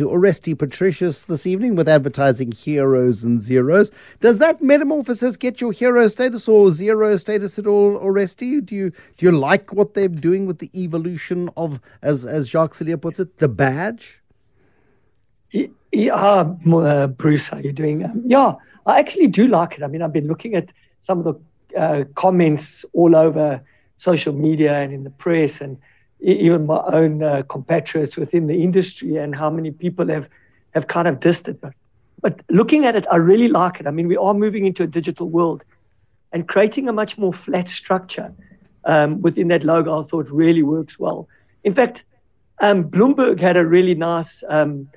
to Oresti Patricios this evening with advertising heroes and zeros. Does that metamorphosis get your hero status or zero status at all, Oresti? Do you do you like what they're doing with the evolution of, as as Jacques Cellier puts it, the badge? Yeah, uh, Bruce, how are you doing? Um, yeah, I actually do like it. I mean, I've been looking at some of the uh, comments all over social media and in the press, and even my own uh, compatriots within the industry, and how many people have have kind of dissed it. But but looking at it, I really like it. I mean, we are moving into a digital world, and creating a much more flat structure um, within that logo, I thought really works well. In fact, um, Bloomberg had a really nice um,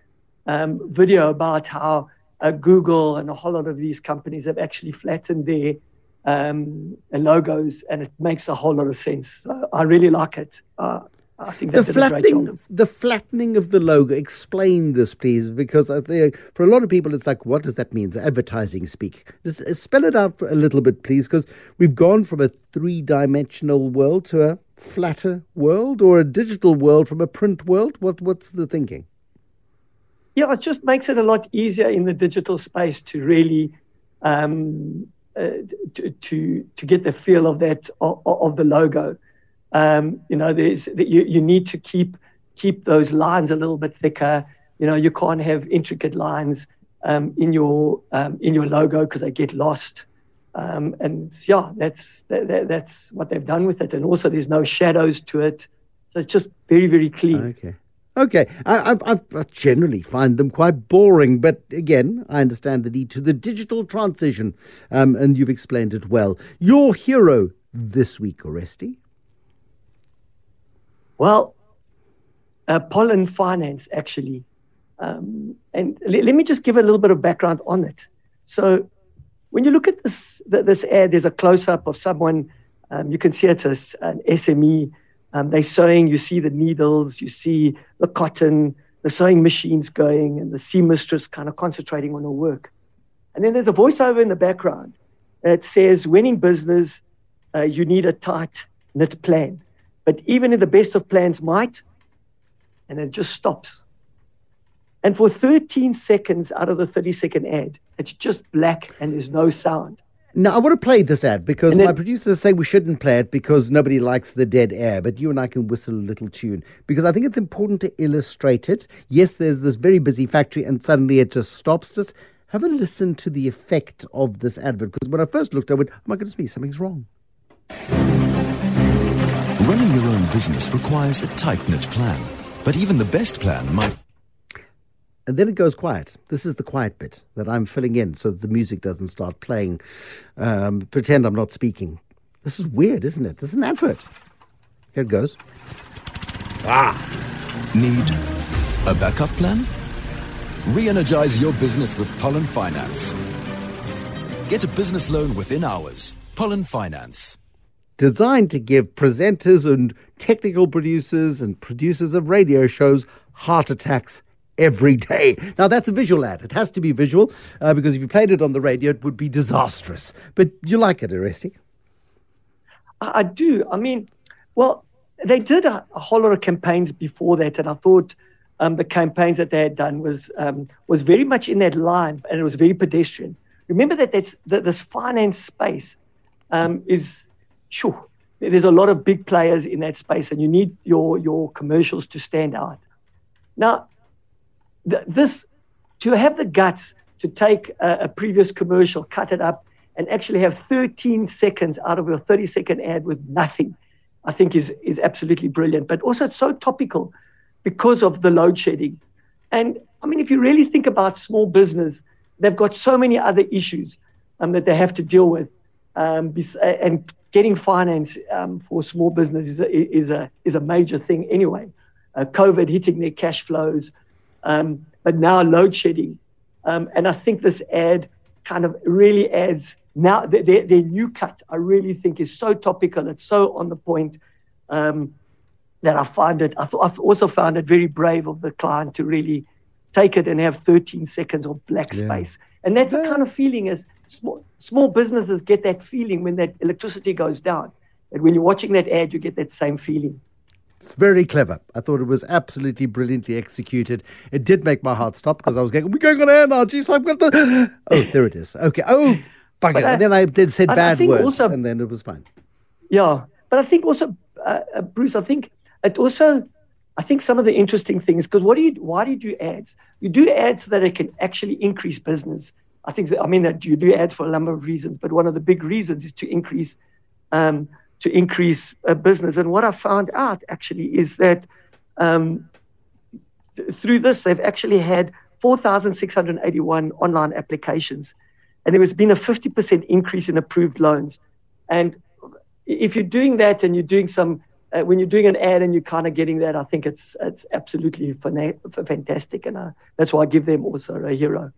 um video about how uh, Google and a whole lot of these companies have actually flattened their um, logos, and it makes a whole lot of sense. I really like it. Uh, I think the flattening, the flattening of the logo. Explain this, please, because I think for a lot of people, it's like, what does that mean? It's advertising speak. Just uh, spell it out a little bit, please, because we've gone from a three-dimensional world to a flatter world, or a digital world from a print world. What what's the thinking? Yeah, it just makes it a lot easier in the digital space to really um, uh, to, to, to get the feel of that of, of the logo. Um, you know, there's you, you need to keep keep those lines a little bit thicker. You know, you can't have intricate lines um, in your um, in your logo because they get lost. Um, and yeah, that's that, that, that's what they've done with it. And also, there's no shadows to it, so it's just very very clean. Okay. Okay, I, I, I, generally find them quite boring, but again, I understand the need to the digital transition, um, and you've explained it well. Your hero this week, Oresti? Well, uh, Pollen Finance, actually. Um, and l- let me just give a little bit of background on it. So, when you look at this, this ad, there's a close up of someone. Um, you can see it's a, an SME um, they're sewing, you see the needles, you see the cotton, the sewing machines going, and the seamstress kind of concentrating on her work. And then there's a voiceover in the background that says, When in business, uh, you need a tight knit plan. But even in the best of plans might, and it just stops. And for 13 seconds out of the 30 second ad, it's just black and there's no sound. Now, I want to play this ad because my producers say we shouldn't play it because nobody likes the dead air, but you and I can whistle a little tune because I think it's important to illustrate it. Yes, there's this very busy factory and suddenly it just stops. Just have a listen to the effect of this advert because when I first looked, I went, oh my goodness me, something's wrong. Running your own business requires a tight knit plan, but even the best plan might and then it goes quiet. This is the quiet bit that I'm filling in so that the music doesn't start playing. Um, pretend I'm not speaking. This is weird, isn't it? This is an advert. Here it goes. Ah! Need a backup plan? Re energize your business with Pollen Finance. Get a business loan within hours. Pollen Finance. Designed to give presenters and technical producers and producers of radio shows heart attacks every day. Now, that's a visual ad. It has to be visual uh, because if you played it on the radio, it would be disastrous. But you like it, Oresti? I do. I mean, well, they did a, a, whole lot of campaigns before that, and I thought um, the campaigns that they had done was um, was very much in that line, and it was very pedestrian. Remember that that's, that this finance space um, is sure. There's a lot of big players in that space, and you need your your commercials to stand out. Now, th- this to have the guts to take a, a, previous commercial, cut it up, and actually have 13 seconds out of your 30 second ad with nothing, I think is is absolutely brilliant. But also it's so topical because of the load shedding. And I mean, if you really think about small business, they've got so many other issues um, that they have to deal with. Um, and getting finance um, for small business is a, is a, is a major thing anyway. Uh, COVID hitting their cash flows, um, but now load shedding. Um, and I think this ad kind of really adds now their, their, new cut. I really think is so topical. It's so on the point um, that I find it. I've also found it very brave of the client to really take it and have 13 seconds of black yeah. space. And that's yeah. the kind of feeling as small, small businesses get that feeling when that electricity goes down. And when you're watching that ad, you get that same feeling. It's very clever. I thought it was absolutely brilliantly executed. It did make my heart stop because I was going, we're going on air now. Jeez, I've got the. Oh, there it is. Okay. Oh, bugger. I- and then I did said I- I bad think words, also- and then it was fine. Yeah, but I think also, uh, uh, Bruce, I think it also, I think some of the interesting things because what do you, why do you do ads? You do ads so that it can actually increase business. I think, I mean that you do ads for a number of reasons, but one of the big reasons is to increase, um, to increase uh, business. And what I found out actually is that um, th- through this they've actually had 4,681 online applications, and there has been a 50% increase in approved loans. And if you're doing that and you're doing some uh, when you're doing an ad and you're kind of getting that, I think it's it's absolutely fana- fantastic, and uh, that's why I give them also a hero.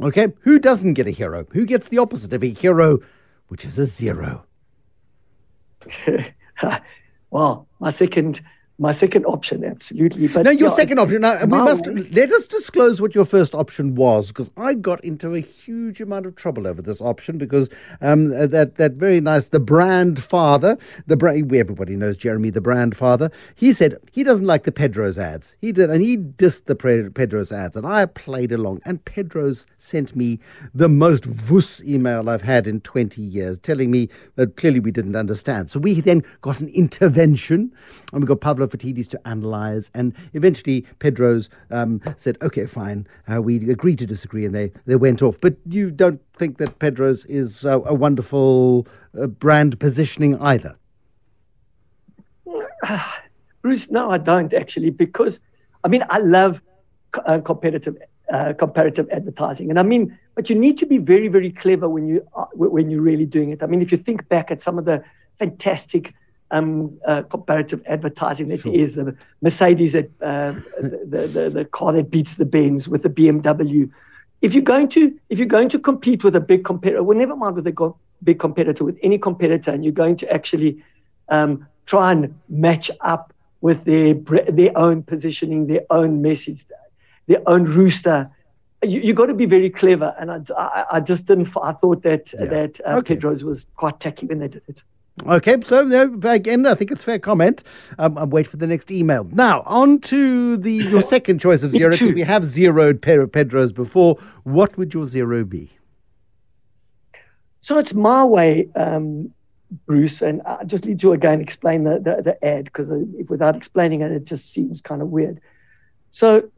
Okay. Who doesn't get a hero? Who gets the opposite of a hero, which is a zero? well, my second my second option, absolutely. But No, your yeah, second option. Now, we must let us disclose what your first option was, because I got into a huge amount of trouble over this option because um, that that very nice the brand father, the brand everybody knows Jeremy the brand father. He said he doesn't like the Pedro's ads. He did, and he dissed the Pedro's ads, and I played along. And Pedro's sent me the most vus email I've had in twenty years, telling me that clearly we didn't understand. So we then got an intervention, and we got Pavlo Phitidis to analyze. And eventually, Pedro's um, said, "Okay, fine, uh, we agree to disagree," and they they went off. But you don't think that Pedro's is uh, a wonderful uh, brand positioning either? Bruce, no, I don't actually, because I mean, I love uh, competitive uh, comparative advertising, and I mean, but you need to be very, very clever when you are, when you're really doing it. I mean, if you think back at some of the fantastic um, uh, comparative advertising that there is, the Mercedes, that, uh, the, the the car that beats the Benz with the BMW. If you're going to if you're going to compete with a big competitor, well, never mind with a go- big competitor, with any competitor, and you're going to actually um, try and match up with their their own positioning, their own message, their own rooster. You, you got to be very clever, and I, I, I just didn't. I thought that Yeah. that uh, Okay. Pedro's was quite tacky when they did it. Okay, so again, I think it's fair comment. Um, I'll wait for the next email. Now, on to the your second choice of zero, because we have zeroed Pe- Pedro's before. What would your zero be? So it's MiWay, um, Bruce, and I just need to again explain the, the, the ad because without explaining it, it just seems kind of weird. So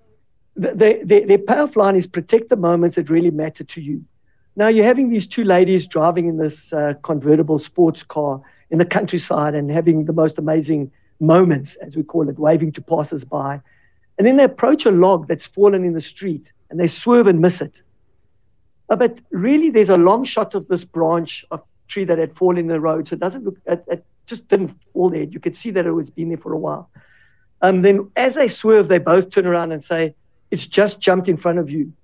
the, the, the, their payoff line is protect the moments that really matter to you. Now you're having these two ladies driving in this uh, convertible sports car in the countryside and having the most amazing moments, as we call it, waving to passers-by. And then they approach a log that's fallen in the street and they swerve and miss it. Uh, But really, there's a long shot of this branch of tree that had fallen in the road. So it doesn't look, it, it just didn't fall there. You could see that it was been there for a while. Um, then as they swerve, they both turn around and say, it's just jumped in front of you.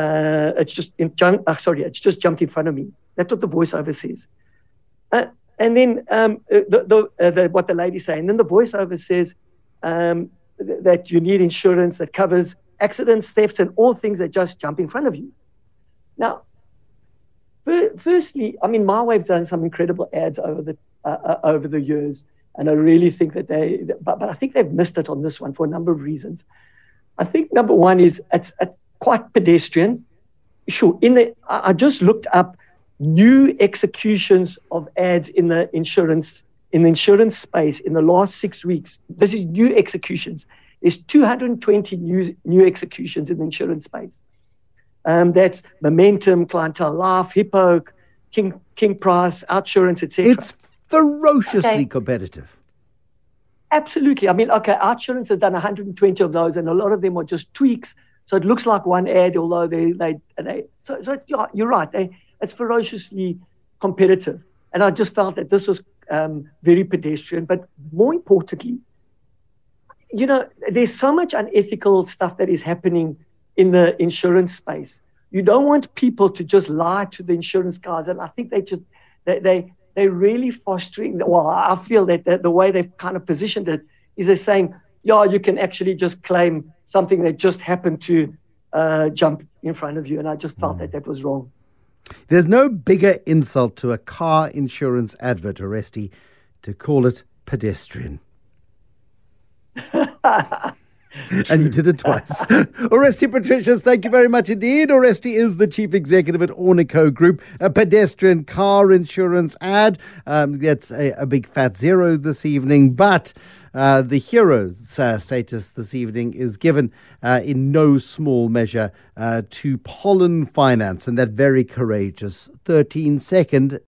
Uh, it's just, in, jump, uh, sorry, it's just jumped in front of me. That's what the voiceover says. Uh, and then um, uh, the, the, uh, the, what the lady say, and then the voiceover says um, th- that you need insurance that covers accidents, thefts, and all things that just jump in front of you. Now, fir- firstly, I mean, MiWay's done some incredible ads over the over the years, and I really think that they, but, but I think they've missed it on this one for a number of reasons. I think number one is it's, it's quite pedestrian. Sure, in the I just looked up new executions of ads in the insurance in the insurance space in the last six weeks. This is new executions. There's 220 new new executions in the insurance space. Um, that's Momentum, Clientele Life, Hippo, King King Price, Outsurance, etc. It's ferociously Okay. competitive. Absolutely. I mean, okay, Outsurance has done 120 of those, and a lot of them are just tweaks. So it looks like one ad, although they they they. So, so you're right. They, it's ferociously competitive, and I just felt that this was um, very pedestrian. But more importantly, you know, there's so much unethical stuff that is happening in the insurance space. You don't want people to just lie to the insurance guys, and I think they just they they they're really fostering. Well, I feel that the, the way they've kind of positioned it is they're saying, yeah, you can actually just claim something that just happened to uh, jump in front of you, and I just felt that that was wrong. There's no bigger insult to a car insurance advert, Oresti, to call it pedestrian. and you did it twice. Oresti Patricios, thank you very much indeed. Oresti is the chief executive at Ornico Group, a pedestrian car insurance ad. Um, that's a, a big fat zero this evening, but. Uh, the hero's uh, status this evening is given uh, in no small measure uh, to Pollen Finance and that very courageous 13 second